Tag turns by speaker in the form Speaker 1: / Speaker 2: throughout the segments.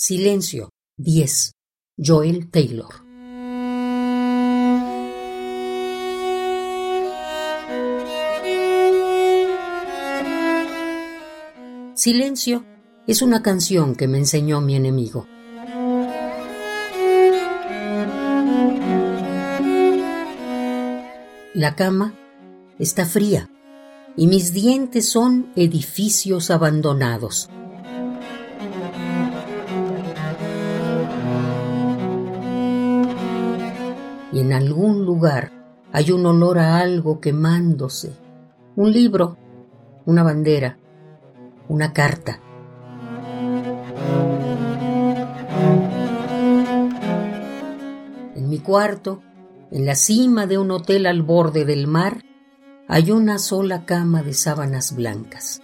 Speaker 1: Silencio 10. Joel Taylor. Silencio es una canción que me enseñó mi enemigo. La cama está fría y mis dientes son edificios abandonados. Y en algún lugar hay un olor a algo quemándose, un libro, una bandera, una carta. En mi cuarto, en la cima de un hotel al borde del mar, hay una sola cama de sábanas blancas.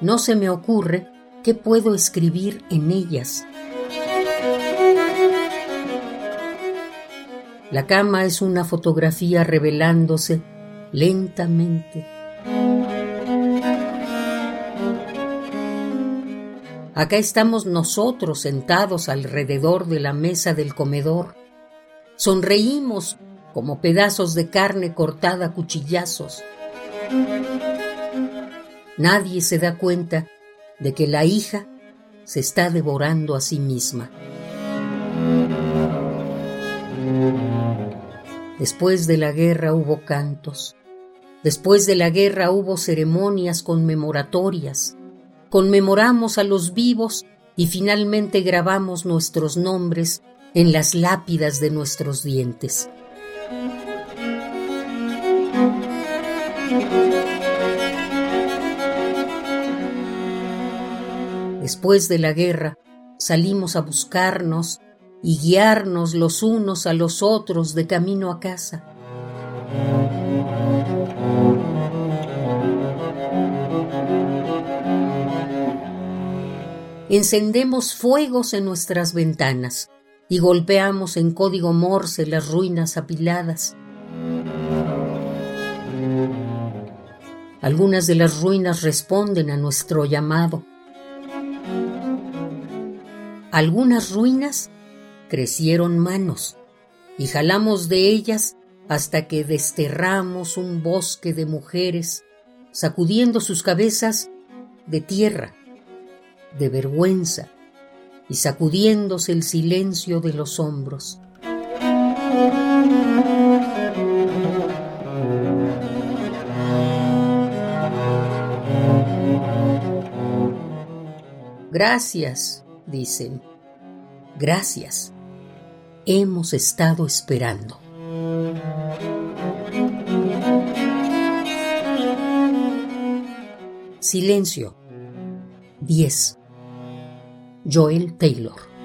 Speaker 1: No se me ocurre qué puedo escribir en ellas. La cama es una fotografía revelándose lentamente. Acá estamos nosotros sentados alrededor de la mesa del comedor. Sonreímos como pedazos de carne cortada a cuchillazos. Nadie se da cuenta de que la hija se está devorando a sí misma. Después de la guerra hubo cantos. Después de la guerra hubo ceremonias conmemoratorias. Conmemoramos a los vivos y finalmente grabamos nuestros nombres en las lápidas de nuestros dientes. Después de la guerra salimos a buscarnos y guiarnos los unos a los otros de camino a casa. Encendemos fuegos en nuestras ventanas y golpeamos en código morse las ruinas apiladas. Algunas de las ruinas responden a nuestro llamado. Algunas ruinas crecieron manos y jalamos de ellas hasta que desterramos un bosque de mujeres, sacudiendo sus cabezas de tierra, de vergüenza, y sacudiéndose el silencio de los hombros. Gracias, dicen. Gracias hemos estado esperando. Silencio. 10. Joel Taylor.